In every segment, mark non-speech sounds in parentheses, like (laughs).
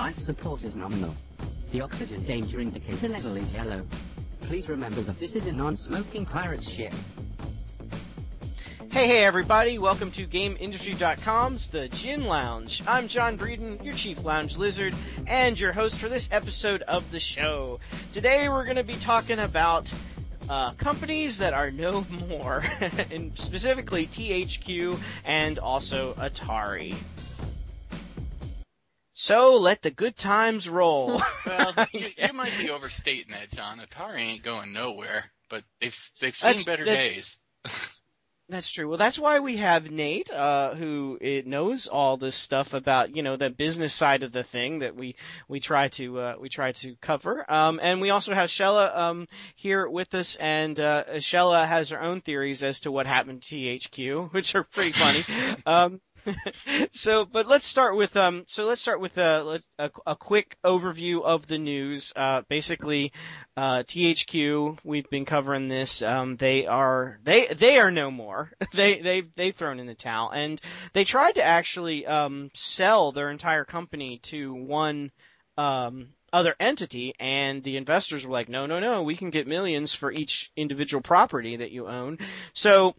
Life support is nominal. The oxygen danger indicator level is yellow. Please remember that this is a non-smoking pirate ship. Hey, hey, everybody. Welcome to GameIndustry.com's The Gin Lounge. I'm John Breeden, your chief lounge lizard, and your host for this episode of the show. Today we're going to be talking about uh, companies that are no more, (laughs) and specifically THQ and also Atari. So let the good times roll. (laughs) Well, (laughs) you, you might be overstating that, John. Atari ain't going nowhere, but they've they've seen That's- better that's- days. (laughs) That's true. Well, that's why we have Nate, uh, who it knows all this stuff about, you know, the business side of the thing that we we try to uh, we try to cover. Um, and we also have Shella um, here with us, and uh, Shella has her own theories as to what happened to THQ, which are pretty funny. um, (laughs) so, but let's start with um. So let's start with a a, a quick overview of the news. Uh, basically, uh, THQ. We've been covering this. Um, they are they they are no more. (laughs) they they've they've thrown in the towel, and they tried to actually um sell their entire company to one um other entity, and the investors were like, no no no, we can get millions for each individual property that you own. So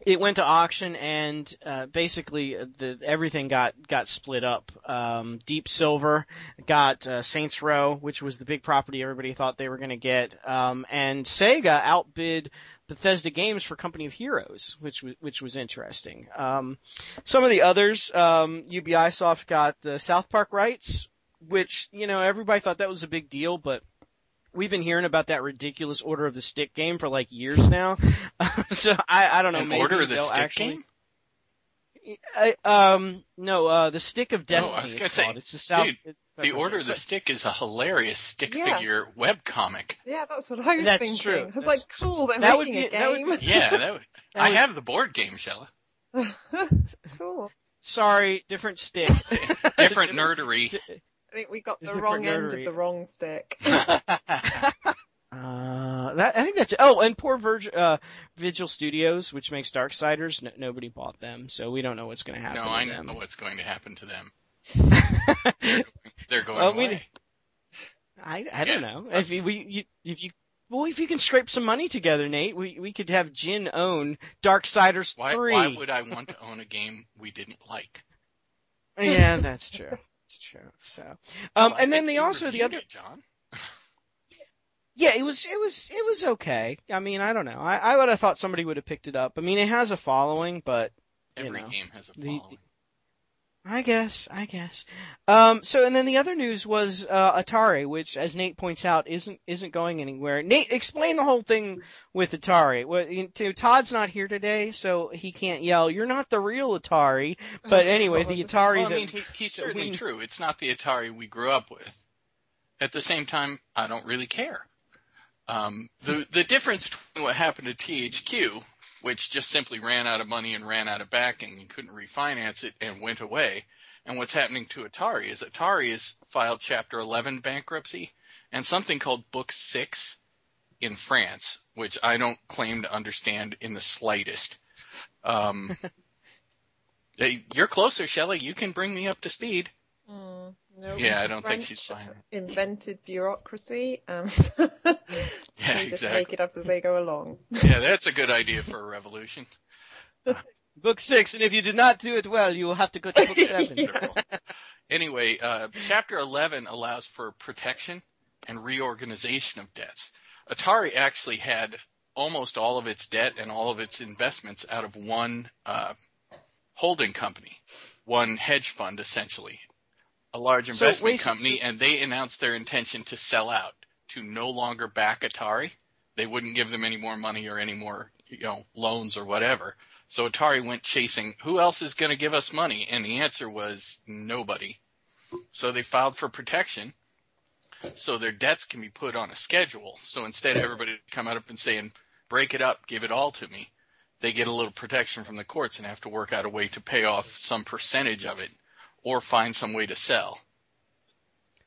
it went to auction and uh, basically uh, the everything got got split up. Um, Deep Silver got uh, Saints Row, which was the big property everybody thought they were going to get, um, and Sega outbid Bethesda Games for Company of Heroes, which was which was interesting. Um, some of the others, um, Ubisoft got the South Park rights, which you know everybody thought that was a big deal, but We've been hearing about that ridiculous Order of the Stick game for like years now, (laughs) so I, I don't know. An maybe order of the stick actually, game? I, um, no, uh, the Stick of Destiny. Oh, I was gonna it's say, called. it's the South. dude, it's The Order of the. Stick is a hilarious stick Yeah. figure web comic. Yeah, that's what I was That's thinking. true. I was That's- like, cool, they're that would making be- a that would game. (laughs) Yeah, that would, That I was- have the board game, Shella. (laughs) cool. Sorry, different stick. Different nerdery. I think we got the wrong end of the wrong stick. (laughs) (laughs) Uh, that I think that's oh, and poor Virg, uh, Vigil Studios, which makes Darksiders, no, nobody bought them, so we don't know what's going to happen. no, to I them. know what's going to happen to them. They're (laughs) going, they're going Well, we- away. I I don't know if you, we you, if you well if you can scrape some money together, Nate, we we could have Jin own Darksiders Why, three. why would I want to own a game we didn't like? Yeah, that's true. That's true. So, um, Well, and then they also the other it, John. (laughs) Yeah, it was it was it was okay. I mean, I don't know. I I would have thought somebody would have picked it up. I mean, it has a following, but Every know, game has a the- following. I guess I guess. Um, so and then the other news was uh, Atari, which, as Nate points out, isn't isn't going anywhere. Nate, explain the whole thing with Atari. Well, you know, Todd's not here today, so he can't yell. You're not the real Atari. But anyway, the Atari Well, I that mean, he, he's certainly we- true. It's not the Atari we grew up with. At the same time, I don't really care. Um, the the difference between what happened to THQ, which just simply ran out of money and ran out of backing and couldn't refinance it and went away, and what's happening to Atari is Atari has filed Chapter 11 bankruptcy and something called Book Six in France, which I don't claim to understand in the slightest. Um, (laughs) you're closer, Shelley. You can bring me up to speed. No, Yeah, I don't think she's fine. Invented bureaucracy and (laughs) (laughs) Yeah, they just exactly. make it up as they go along. Yeah, that's a good idea for a revolution. (laughs) book six, and if you did not do it well, you will have to go to book seven. Wonderful. Anyway, uh, Chapter 11 allows for protection and reorganization of debts. Atari actually had almost all of its debt and all of its investments out of one uh, holding company, one hedge fund essentially, a large investment so- company, and they announced their intention to sell out, to no longer back Atari. They wouldn't give them any more money or any more, you know, loans or whatever. So Atari went chasing who else is going to give us money, and the answer was nobody. So they filed for protection, so their debts can be put on a schedule. So instead of everybody coming up and saying, "Break it up, give it all to me," they get a little protection from the courts and have to work out a way to pay off some percentage of it, or find some way to sell.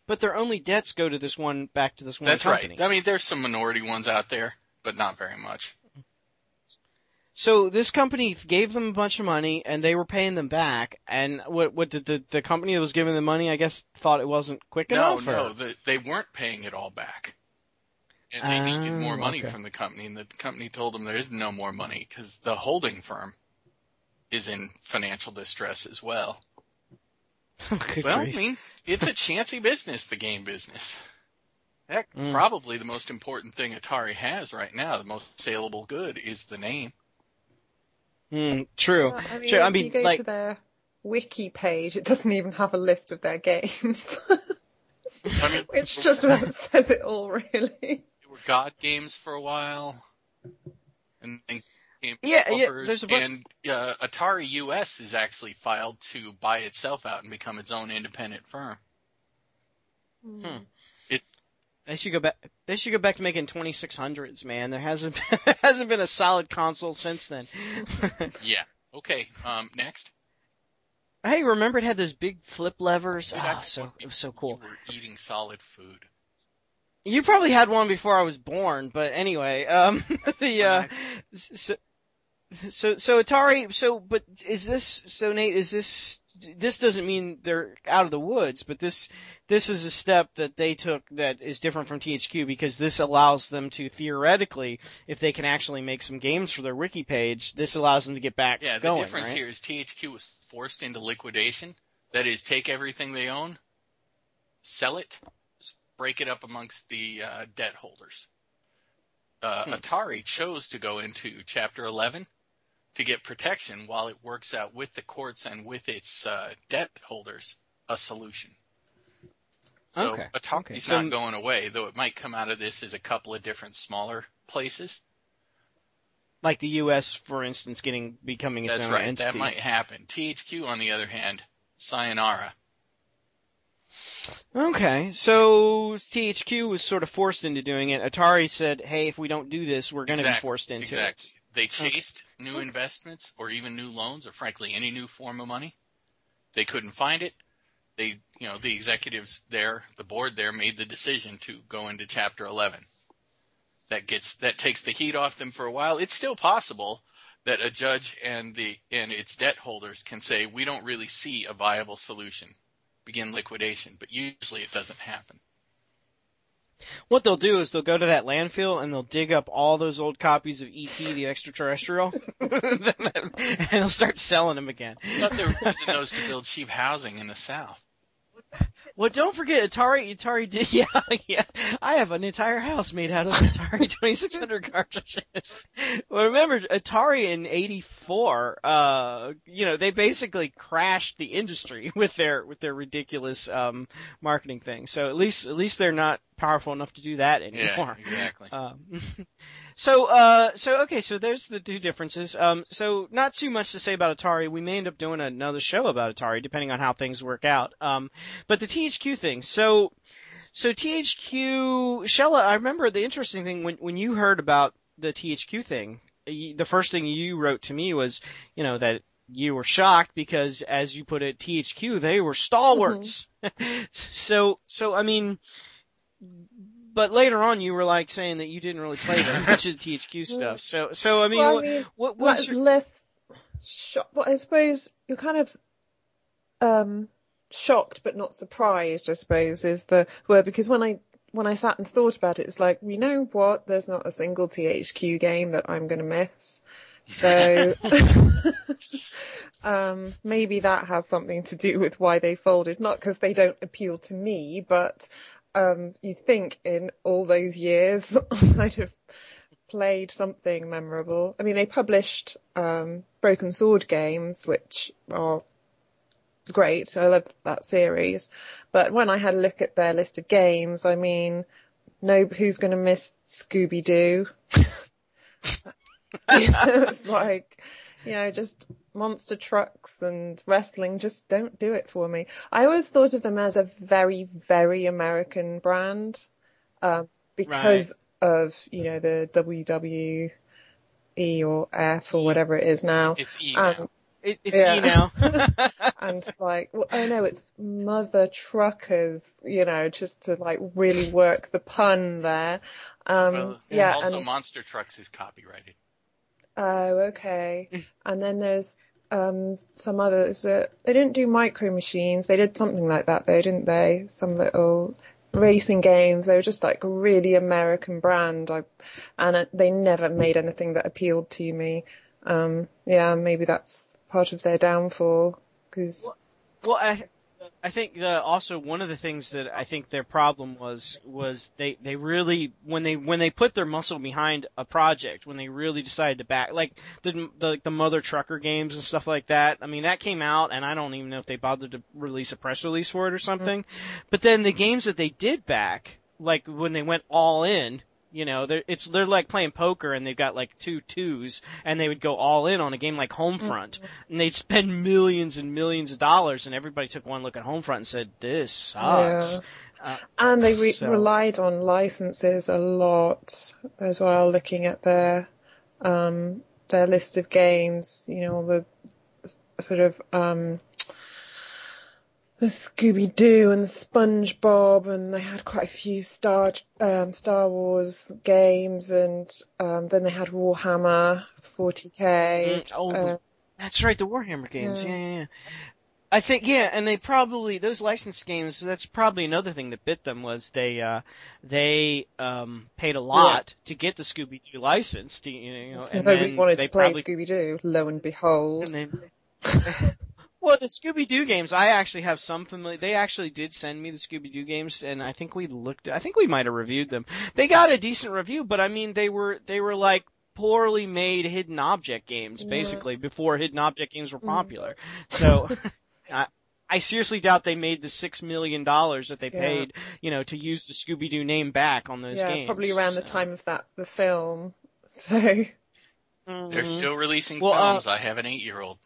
But their only debts go to this one, back to this one That's company. right. I mean, there's some minority ones out there, but not very much. so this company gave them a bunch of money and they were paying them back. And what what did the the company that was giving them money, I guess, thought it wasn't quick No, enough? or- no, the, they weren't paying it all back. And they needed Oh, more ah, money okay. from the company, and the company told them there is no more money because the holding firm is in financial distress as well. (laughs) Good well, grief. I mean, it's a chancy business, the game business. Heck, Mm. probably the most important thing Atari has right now, the most saleable good, is the name. Hmm, true. Uh, I mean, Sure, I if mean, you go like- to their wiki page, it doesn't even have a list of their games, (laughs) I mean, which just about (laughs) says it all, really. they were God games for a while, and then came Yeah, yeah, developers, there's and uh, Atari US is actually filed to buy itself out and become its own independent firm. Hmm. They should go back. They should go back to making 2600s, man. There hasn't been, (laughs) there hasn't been a solid console since then. (laughs) Yeah. Okay. Um, next. hey, remember it had those big flip levers? Dude, Ah, so it was so cool. You were eating solid food. You probably had one before I was born, but anyway, um, (laughs) the uh, so, so so Atari. So, but is this so Nate? Is this this doesn't mean they're out of the woods, but this this is a step that they took that is different from THQ because this allows them to theoretically, if they can actually make some games for their wiki page, this allows them to get back Yeah. The difference right? here is THQ was forced into liquidation. That is, take everything they own, sell it, break it up amongst the uh, debt holders. Uh, Hmm. Atari chose to go into Chapter 11 to get protection while it works out with the courts and with its uh, debt holders a solution. So Okay, Atari's okay. So- not going away, though it might come out of this as a couple of different smaller places. Like the U.S., for instance, getting becoming its That's own right. entity. That might happen. THQ, on the other hand, sayonara. Okay, so THQ was sort of forced into doing it. Atari said, "Hey, if we don't do this, we're going to Exactly, be forced into Exactly. it." They chased new investments or even new loans or frankly any new form of money. They couldn't find it. They, you know, the executives there, the board there made the decision to go into chapter 11. That gets, that takes the heat off them for a while. It's still possible that a judge and the, and its debt holders can say, we don't really see a viable solution. Begin liquidation, but usually it doesn't happen. What they'll do is they'll go to that landfill and they'll dig up all those old copies of E.T. the Extraterrestrial, (laughs) and they'll start selling them again. I thought they were using those to build cheap housing in the South. Well, don't forget Atari. Atari did, (laughs) yeah, yeah. I have an entire house made out of Atari (laughs) 2600 cartridges. Well, remember Atari in '84. Uh, you know, they basically crashed the industry (laughs) with their with their ridiculous um marketing thing. So at least at least they're not powerful enough to do that anymore. Yeah, anymore. exactly. Um, so, uh, so okay, so there's the two differences. Um, so not too much to say about Atari. We may end up doing another show about Atari, depending on how things work out. Um, but the THQ thing. So, so THQ, Shella, I remember the interesting thing when when you heard about the THQ thing. The first thing you wrote to me was, you know, that you were shocked because, as you put it, THQ they were stalwarts. (laughs) so, so I mean but later on you were like saying that you didn't really play that much of the THQ (laughs) stuff. So, so I mean, well, I what, mean, what like, your, less shocked. I suppose you're kind of um, shocked but not surprised. I suppose is the word because when I when I sat and thought about it, it's like you know what? There's not a single THQ game that I'm going to miss. So (laughs) um, maybe that has something to do with why they folded. Not because they don't appeal to me, but um, you think in all those years (laughs) I'd have played something memorable. I mean, they published um, Broken Sword games, which are great. I love that series. But when I had a look at their list of games, I mean, no, who's going to miss Scooby Doo? (laughs) (laughs) it's like, you know, just monster trucks and wrestling just don't do it for me. I always thought of them as a very, very American brand, um, because of, you know, the WWE or F or whatever it is now. It's E now. Um, it, it's yeah. E now. (laughs) (laughs) and like, well, oh no, it's mother truckers, you know, just to like really work the pun there. Um, Well, yeah, also and Monster Trucks is copyrighted. Oh, okay. (laughs) and then there's um some others that they didn't do micro machines. They did something like that though, didn't they? Some little racing games. They were just like a really American brand. I and they never made anything that appealed to me. Um, yeah, maybe that's part of their downfall because. Well, I I think uh, also one of the things that I think their problem was was they they really when they when they put their muscle behind a project when they really decided to back like the the the mother trucker games and stuff like that. I mean that came out and I don't even know if they bothered to release a press release for it or something. Mm-hmm. But then the games that they did back like when they went all in you know, they're it's they're like playing poker and they've got like two twos and they would go all in on a game like Homefront mm-hmm. and they'd spend millions and millions of dollars and everybody took one look at Homefront and said this sucks. Yeah. Uh, and they re- so. relied on licenses a lot as well, looking at their um, their list of games. You know, all the sort of um, the Scooby Doo and the SpongeBob, and they had quite a few Star um, Star Wars games, and um, then they had Warhammer 40k. Mm, oh, uh, that's right, the Warhammer games. Yeah. yeah, yeah. I think yeah, and they probably those licensed games. That's probably another thing that bit them was they uh, they um, paid a lot yeah. to get the Scooby Doo licensed. You know, and nobody wanted to play. Scooby Doo. Lo and behold. And (laughs) Well, the Scooby Doo games, I actually have some familiar. They actually did send me the Scooby Doo games, and I think we looked. I think we might have reviewed them. They got a decent review, but I mean, they were they were like poorly made hidden object games, yeah. basically before hidden object games were mm. popular. Mm. So. (laughs) I, I seriously doubt they made the six million dollars that they yeah. paid, you know, to use the Scooby Doo name back on those yeah, games. probably around so. the time of that the film. (laughs) So mm-hmm. they're still releasing well, uh, films. Uh, I have an eight-year-old.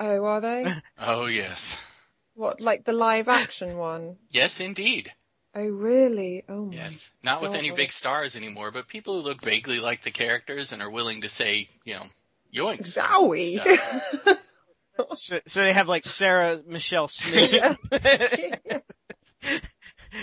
Oh, are they? (laughs) oh, yes. What, like the live action one? Yes, indeed. Oh, really? Oh, my Yes. Not with any big stars anymore, but people who look vaguely like the characters and are willing to say, you know, yoinks. Zowie! (laughs) so, so they have like Sarah Michelle Smith. (laughs)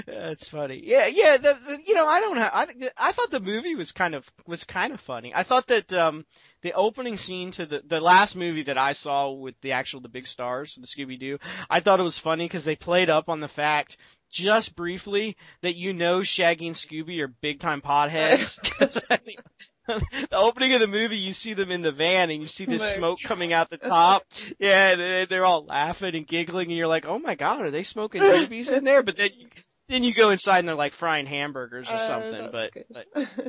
That's funny. Yeah, yeah. The, the, you know, I don't have. I, I thought the movie was kind of was kind of funny. I thought that um the opening scene to the the last movie that I saw with the actual the big stars, the Scooby Doo, I thought it was funny because they played up on the fact just briefly that you know Shaggy and Scooby are big time potheads. (laughs) (laughs) (laughs) the opening of the movie, you see them in the van and you see this smoke coming out the top. Yeah, they're all laughing and giggling, and you're like, "Oh my god, are they smoking doobies in there?" But then, you, then you go inside and they're like frying hamburgers or uh, something. Uh, but, but (laughs)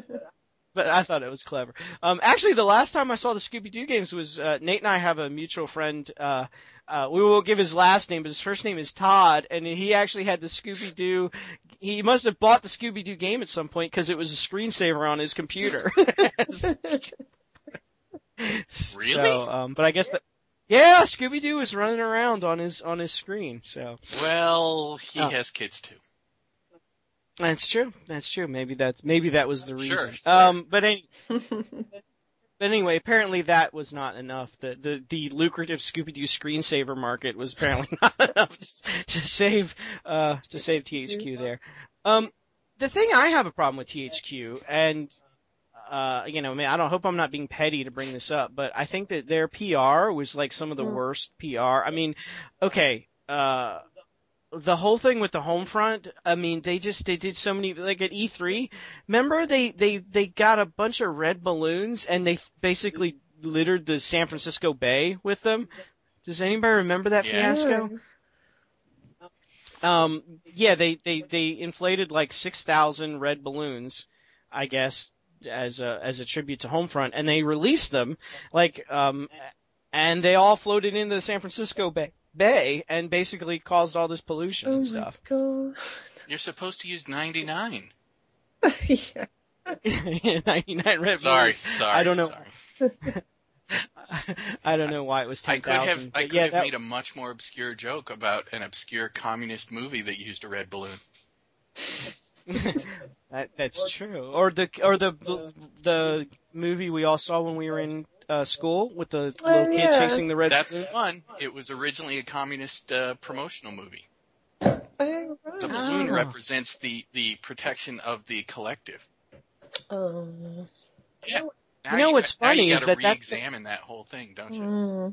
but I thought it was clever. Um, actually, the last time I saw the Scooby Doo games was uh, Nate and I have a mutual friend. Uh, uh, we won't give his last name, but his first name is Todd, and he actually had the Scooby Doo. He must have bought the Scooby Doo game at some point because it was a screensaver on his computer. (laughs) really? So, um, but I guess that. Yeah, Scooby Doo was running around on his on his screen. So. Well, he oh. has kids too. That's true. That's true. Maybe that's maybe that was the reason. Sure, um, but any, (laughs) but anyway, apparently that was not enough. The the the lucrative Scooby Doo screensaver market was apparently (laughs) not enough to, to save uh to save THQ there. Um, the thing I have a problem with THQ and uh, you know, I mean, I don't hope I'm not being petty to bring this up, but I think that their PR was like some of the mm. worst PR. I mean, okay, uh, the whole thing with the home front, I mean, they just they did so many like at E3. Remember they they they got a bunch of red balloons and they basically littered the San Francisco Bay with them. Does anybody remember that yeah. fiasco? Um, yeah, they they they inflated like six thousand red balloons, I guess, as a as a tribute to Homefront, and they released them like um, and they all floated into the San Francisco Bay bay and basically caused all this pollution oh and stuff. God. You're supposed to use 99. (laughs) yeah. (laughs) 99 red Sorry, balloons. sorry. I don't know. (laughs) I don't know why it was 10,000. I could have, I could yeah, have that... made a much more obscure joke about an obscure communist movie that used a red balloon. that, that's true. Or the or the the movie we all saw when we were in uh, school with the oh, little kid yeah. chasing the red. That's the one. It was originally a communist uh, promotional movie. Oh, right. The balloon oh. represents the the protection of the collective. Oh. Yeah. Now You know what's now funny you is gotta that that's- re-examine that whole thing, don't you? Mm.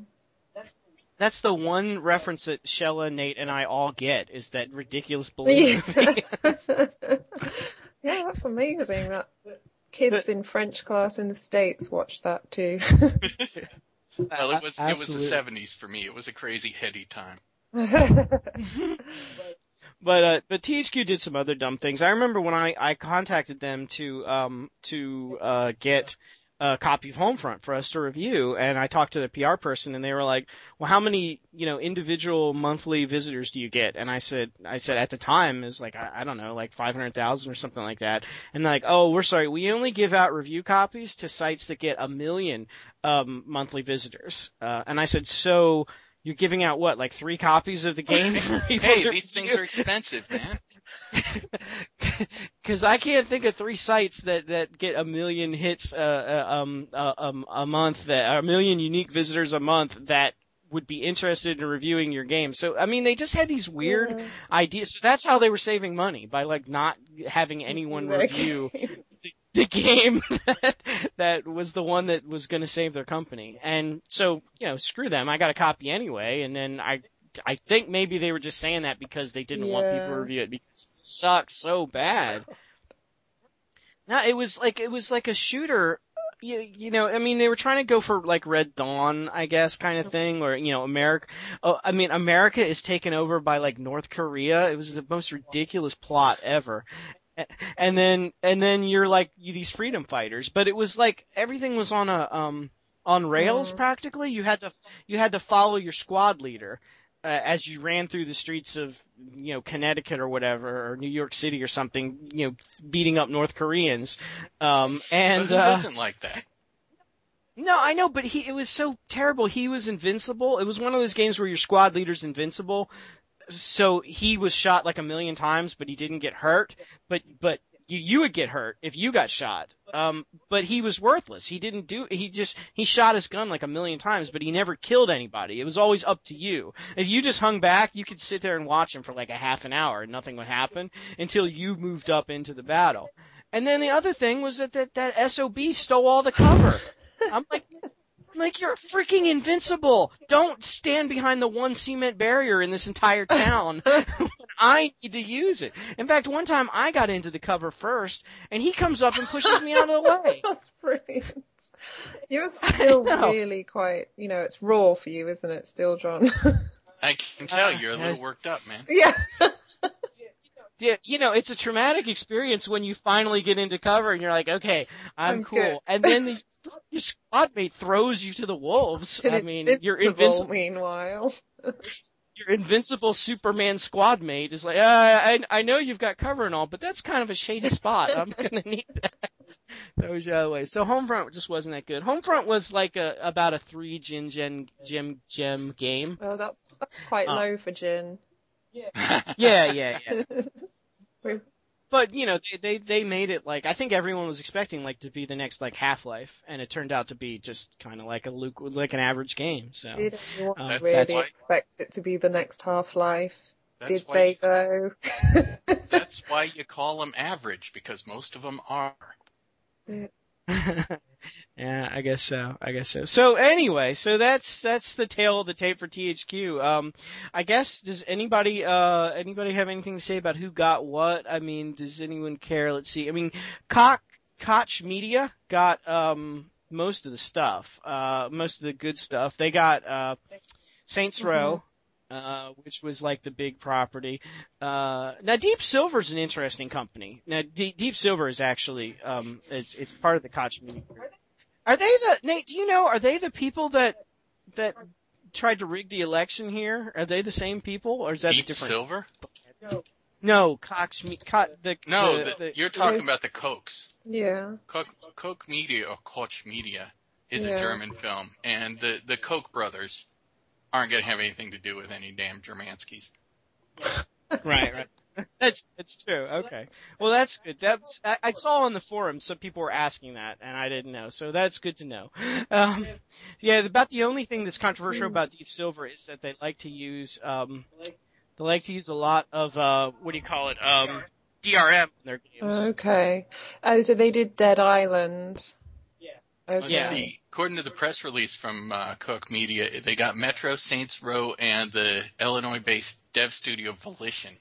That's the one reference that Shella, Nate, and I all get is that ridiculous balloon movie. Yeah. (laughs) yeah, that's amazing. That kids in French class in the States watch that too. (laughs) Well, it was it was the '70s for me. It was a crazy heady time. (laughs) But uh, but THQ did some other dumb things. I remember when I I contacted them to um to uh get a copy of Homefront for us to review, and I talked to the PR person, and they were like, "Well, how many you know individual monthly visitors do you get?" And I said I said at the time is like I, I don't know like five hundred thousand or something like that, and like, "Oh, we're sorry, we only give out review copies to sites that get a million um monthly visitors." Uh, and I said, "So." You're giving out what, like three copies of the game (laughs) (laughs) Hey, to these things are expensive, man. (laughs) Because I can't think of three sites that that get a million hits uh, uh, um uh, um a month that a million unique visitors a month that would be interested in reviewing your game. So I mean, they just had these weird Yeah. ideas. So that's how they were saving money by like not having anyone review the game (laughs) that, that was the one that was going to save their company. And so, you know, screw them. I got a copy anyway. And then I, I think maybe they were just saying that because they didn't want people to review it because it sucked so bad. (laughs) No, it was like, it was like a shooter. You, you know, I mean, they were trying to go for like Red Dawn, I guess, kind of thing, or you know, America. Oh, I mean, America is taken over by like North Korea. It was the most ridiculous plot ever (laughs) and then and then you're like you, these freedom fighters but it was like everything was on a um on rails Mhm. practically you had to you had to follow your squad leader uh, as you ran through the streets of you know Connecticut or whatever or New York City or something you know beating up North Koreans um and But who uh doesn't like that? no, I know, but he it was so terrible. He was invincible. It was one of those games where your squad leader's invincible. So he was shot like a million times, but he didn't get hurt. But but you you would get hurt if you got shot. Um, but he was worthless. He didn't do. He just he shot his gun like a million times, but he never killed anybody. It was always up to you. If you just hung back, you could sit there and watch him for like a half an hour, and nothing would happen until you moved up into the battle. And then the other thing was that that, that SOB stole all the cover. I'm like, like you're freaking invincible. Don't stand behind the one cement barrier in this entire town. when (laughs) I need to use it. In fact, one time I got into the cover first, and he comes up and pushes me out of the (laughs) way. That's brilliant. You're (laughs) still really quite, you know, it's raw for you, isn't it? Still, John. I can tell you're a little worked up, man. yeah. Yeah, you know, it's a traumatic experience when you finally get into cover and you're like, okay, I'm, I'm cool. good. And then the, your squad mate throws you to the wolves. (laughs) I mean, you're invincible. Meanwhile, (laughs) Your invincible Superman squad mate is like, uh, I, I know you've got cover and all, but that's kind of a shady spot. I'm (laughs) gonna need that. Throws you out of the way. So Homefront just wasn't that good. Homefront was like a about a three gin gem gem gem game. oh, that's that's quite Uh. low for gin. Yeah, yeah, yeah. We- But you know, they, they they made it like I think everyone was expecting like to be the next like Half Life, and it turned out to be just kind of like a Luke like an average game. So Did anyone Um, really that's why- expect it to be the next Half Life? Did they you, though? that's why you call them average because most of them are. yeah, (laughs) I guess so. I guess so. So anyway, so that's that's the tale of the tape for THQ. Um, I guess does anybody uh anybody have anything to say about who got what? I mean, does anyone care? Let's see. I mean, Koch Koch Media got um most of the stuff, uh most of the good stuff. They got uh Saints Row. Uh, which was like the big property. Uh, now Deep Silver's an interesting company. Now D- Deep Silver is actually, um, it's, it's part of the Koch Media Group. Are they the, Nate, do you know, are they the people that, that tried to rig the election here? Are they the same people or is that a Deep different? silver? No, Koch, Me- Koch the, No, the, the, the- you're talking There's- about the Cokes. Yeah. Coke, Coke Media or Koch Media is Yeah. a German film, and the the Koch brothers aren't going to have anything to do with any damn Germanskis. (laughs) right, right. That's that's true. Okay. Well, that's good. That's I, I saw on the forum some people were asking that, and I didn't know. So that's good to know. Um, yeah, about the only thing that's controversial about Deep Silver is that they like to use um, they like to use a lot of uh, what do you call it? Um, DRM in their games. Okay. Oh, so they did Dead Island. Okay. Let's see. According to the press release from uh, Koch Media, they got Metro, Saints Row, and the Illinois-based dev studio Volition.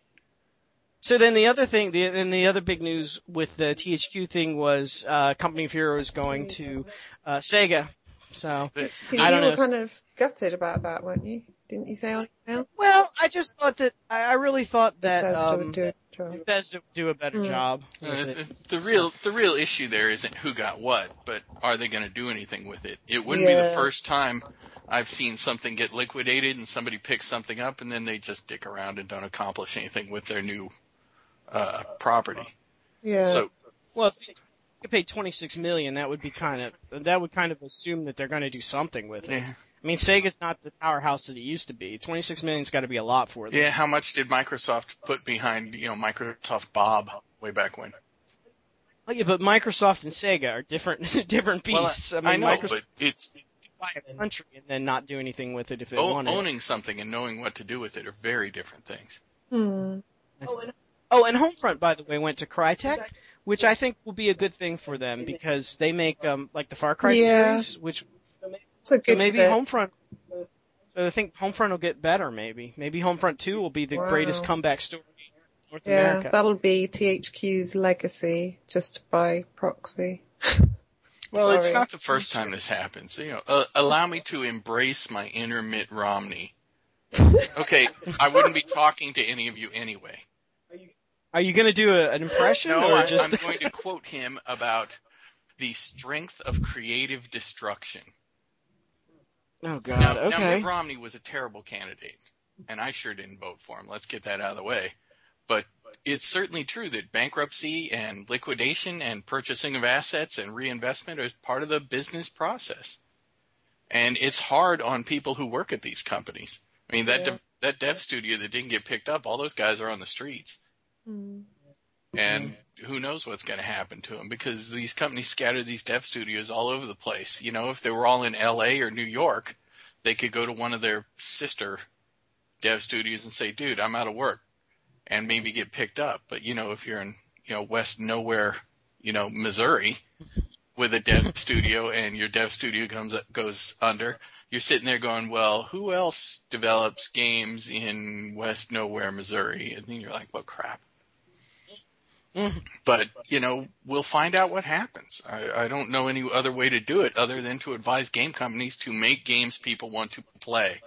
So then the other thing, the and the other big news with the THQ thing was uh, Company of Heroes going to uh, Sega. So I you don't were know. kind of gutted about that, weren't you? Didn't you say on email? well, I just thought that I I really thought that Bethesda um, would do it. Bethesda would do a better Mm. job. Uh, the, the real the real issue there isn't who got what, but are they going to do anything with it? It wouldn't be the first time I've seen something get liquidated and somebody picks something up and then they just dick around and don't accomplish anything with their new uh, property. Yeah. So Well, if you paid 26 million, that would be kind of that would kind of assume that they're going to do something with it. yeah, I mean, Sega's not the powerhouse that it used to be. 26 million's got to be a lot for them. yeah. How much did Microsoft put behind you know Microsoft Bob way back when? Oh, yeah, but Microsoft and Sega are different (laughs) different beasts. Well, I mean, know, Microsoft but it's can buy a country and then not do anything with it if they o- want it. owning something and knowing what to do with it are very different things. Hmm. Oh, and Homefront, by the way, went to Crytek, which I think will be a good thing for them because they make um like the Far Cry Yeah. series, which It's a so maybe fit. Homefront. So I think Homefront will get better. Maybe maybe Homefront Two will be the Wow. greatest comeback story in North Yeah, America. that'll be THQ's legacy, just by proxy. (laughs) Well, it's not the first time this happens. You know, uh, allow me to embrace my inner Mitt Romney. (laughs) Okay, I wouldn't be talking to any of you anyway. Are you going to do a, an impression No, or I, just? I'm going to quote him about the strength of creative destruction. Oh God. Now, now okay. Mitt Romney was a terrible candidate, and I sure didn't vote for him. Let's get that out of the way. But it's certainly true that bankruptcy and liquidation and purchasing of assets and reinvestment is part of the business process. And it's hard on people who work at these companies. I mean, that Yeah. dev, that dev studio that didn't get picked up, all those guys are on the streets. Hmm. Mm-hmm. And who knows what's going to happen to them because these companies scatter these dev studios all over the place. You know, if they were all in LA or New York, they could go to one of their sister dev studios and say, dude, I'm out of work and maybe get picked up. But you know, if you're in, you know, West nowhere, you know, Missouri with a dev (laughs) studio and your dev studio comes goes under, you're sitting there going, well, who else develops games in West nowhere, Missouri? And then you're like, well, crap. Mhm. But, you know, we'll find out what happens. I, I don't know any other way to do it other than to advise game companies to make games people want to play.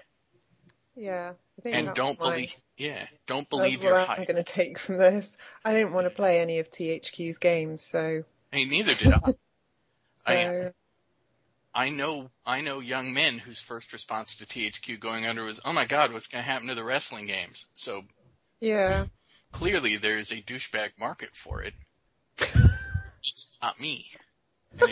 Yeah. And don't my- believe, yeah, don't That's believe what your I'm hype. going to take from this. I didn't want to play any of THQ's games, so Hey, neither did I. (laughs) I- so I know, I know young men whose first response to THQ going under was, oh my god, what's going to happen to the wrestling games? So yeah. Clearly there is a douchebag market for it. (laughs) it's not me. (laughs)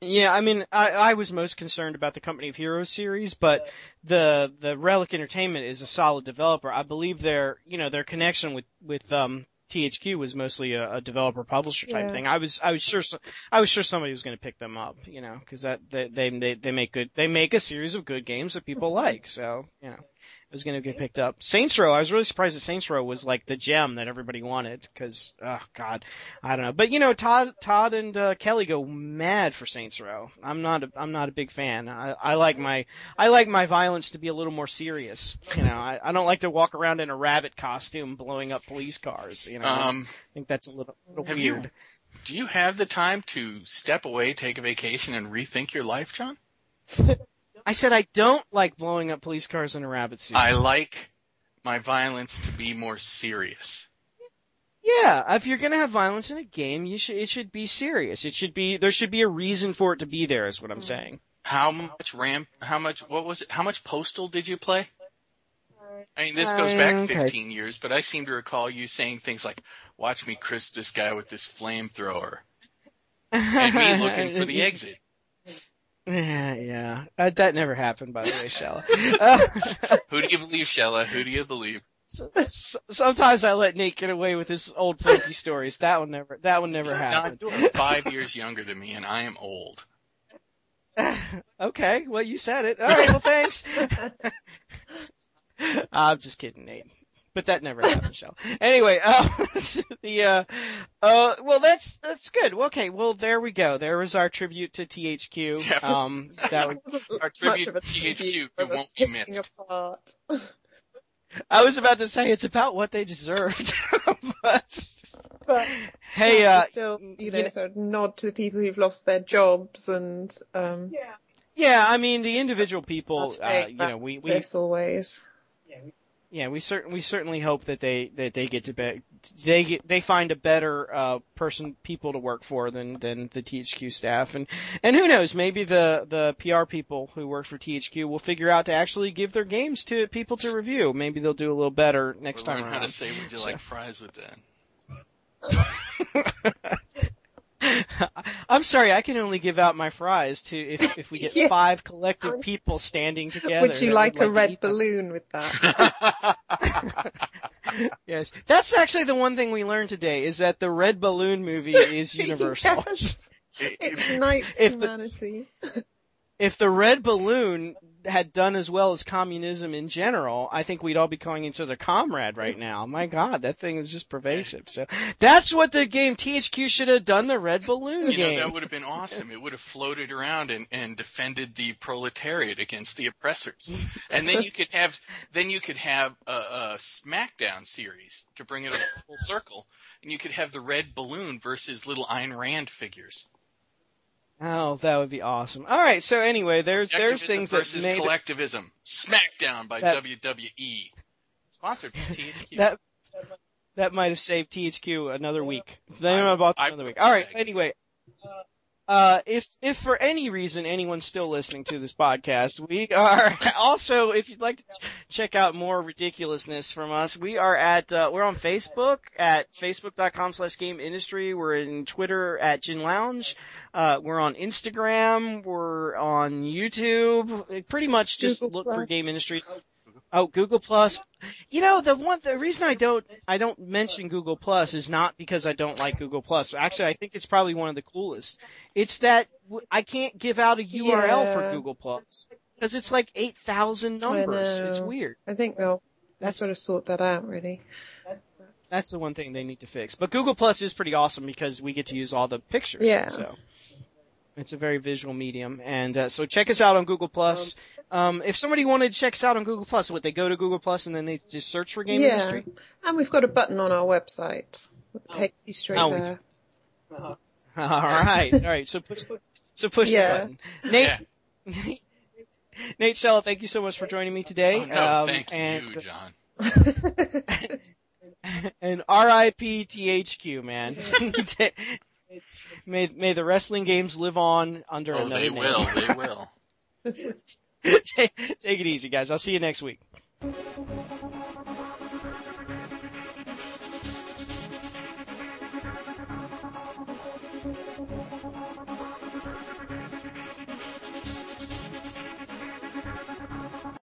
Yeah, I mean, I, I was most concerned about the Company of Heroes series, but the the Relic Entertainment is a solid developer. I believe their you know their connection with with um THQ was mostly a, a developer publisher type Yeah. thing. I was I was sure so, I was sure somebody was going to pick them up, you know, because that they, they they they make good they make a series of good games that people like. So you know, it was going to get picked up. Saints Row, I was really surprised that Saints Row was like the gem that everybody wanted because oh god, I don't know. But you know, Todd Todd and uh, Kelly go mad for Saints Row. I'm not a, I'm not a big fan. I, I like my I like my violence to be a little more serious. You know, I, I don't like to walk around in a rabbit costume blowing up police cars. You know, um, I think that's a little, little have you- weird. do you have the time to step away, take a vacation, and rethink your life, John? (laughs) I said I don't like blowing up police cars in a rabbit suit. I like my violence to be more serious. Yeah, if you're gonna have violence in a game, you should it should be serious. It should be there should be a reason for it to be there. Is what I'm saying. How much RAM? How much? What was it? How much Postal did you play? I mean, this goes Uh, back okay. 15 years, but I seem to recall you saying things like, "Watch me crisp this guy with this flamethrower," and me looking for the (laughs) exit. Yeah, (laughs) yeah. Uh, that never happened, by the way, Shella. (laughs) Uh, (laughs) Who do you believe, Shella? Who do you believe? so- so- sometimes I let Nate get away with his old Frankie stories. That one never. That one never John, happened. you are five years younger than me, and I am old. okay, well you said it. All right, well thanks. I'm just kidding, Nate. But that never happened, Shell. Anyway, uh, (laughs) the uh, uh, well, that's that's good. Okay, well, there we go. There was our tribute to THQ. (laughs) Yeah. Um, that would, (laughs) Our tribute to THQ It won't be missed. Apart. I was about to say it's about what they deserved, but But hey, yeah, uh, still, you you know, know- sort of nod to the people who've lost their jobs and um, yeah, yeah. I mean the individual people, uh, you know, we we always. yeah, we certain we certainly hope that they that they get to be they get they find a better uh person people to work for than than the THQ staff and and who knows maybe the the PR people who work for THQ will figure out to actually give their games to people to review maybe they'll do a little better next Or time learn how around. to say, "Would you like fries with that?" (laughs) I'm sorry, I can only give out my fries to if (laughs) if we get Yeah. five collective people standing together. Would you that like a red eat them. balloon with that? (laughs) Yes, that's actually the one thing we learned today is that the red balloon movie (laughs) is universal. Yes. It- It it- unites If the- humanity. If the red balloon had done as well as communism in general, I think we'd all be calling each other comrade right now. My God, that thing is just pervasive. So that's what the game THQ should have done. The red balloon you know, that would have been awesome. It would have floated around and, and defended the proletariat against the oppressors. And then you could have, then you could have a, a SmackDown series to bring it up full circle. And you could have the red balloon versus little Ayn Rand figures. Oh, that would be awesome. All right, so anyway, there's there's things that versus made collectivism. SmackDown by That- WWE. Sponsored by THQ. (laughs) that that might have saved THQ another week. They I about another would week. All right. Anyway, uh, if if for any reason anyone's still listening to this podcast, we are (laughs) also if you'd like to ch- check out more ridiculousness from us, we are at uh, we're on Facebook at facebook.com/slash game industry. We're in Twitter at Gin Lounge. Uh, we're on Instagram. We're on YouTube. Pretty much just Google look for. Game Industry. Oh, Google Plus. You know, the one, the reason I don't, I don't mention Google Plus is not because I don't like Google Plus. Actually, I think it's probably one of the coolest. It's that I can't give out a URL for Google Plus because it's like 8,000 numbers. It's weird. I think they'll That's- sort of sort that out, really. That's the one thing they need to fix. But Google Plus is pretty awesome because we get to use all the pictures. Yeah. So it's a very visual medium, and uh, so check us out on Google Plus. Um, if somebody wanted to check us out on Google Plus, would they go to Google Plus and then they just search for Game yeah. Industry? And we've got a button on our website that takes you straight Oh, we there. (laughs) All right, all right. So push, so push Yeah. the button. Nate, Yeah. (laughs) Nate Shell, thank you so much for joining me today. Oh, no, um, thank and, you, John. (laughs) and R.I.P. THQ, man. may may the wrestling games live on under Oh, another they name. will. They will. (laughs) take, it easy, guys. I'll see you next week.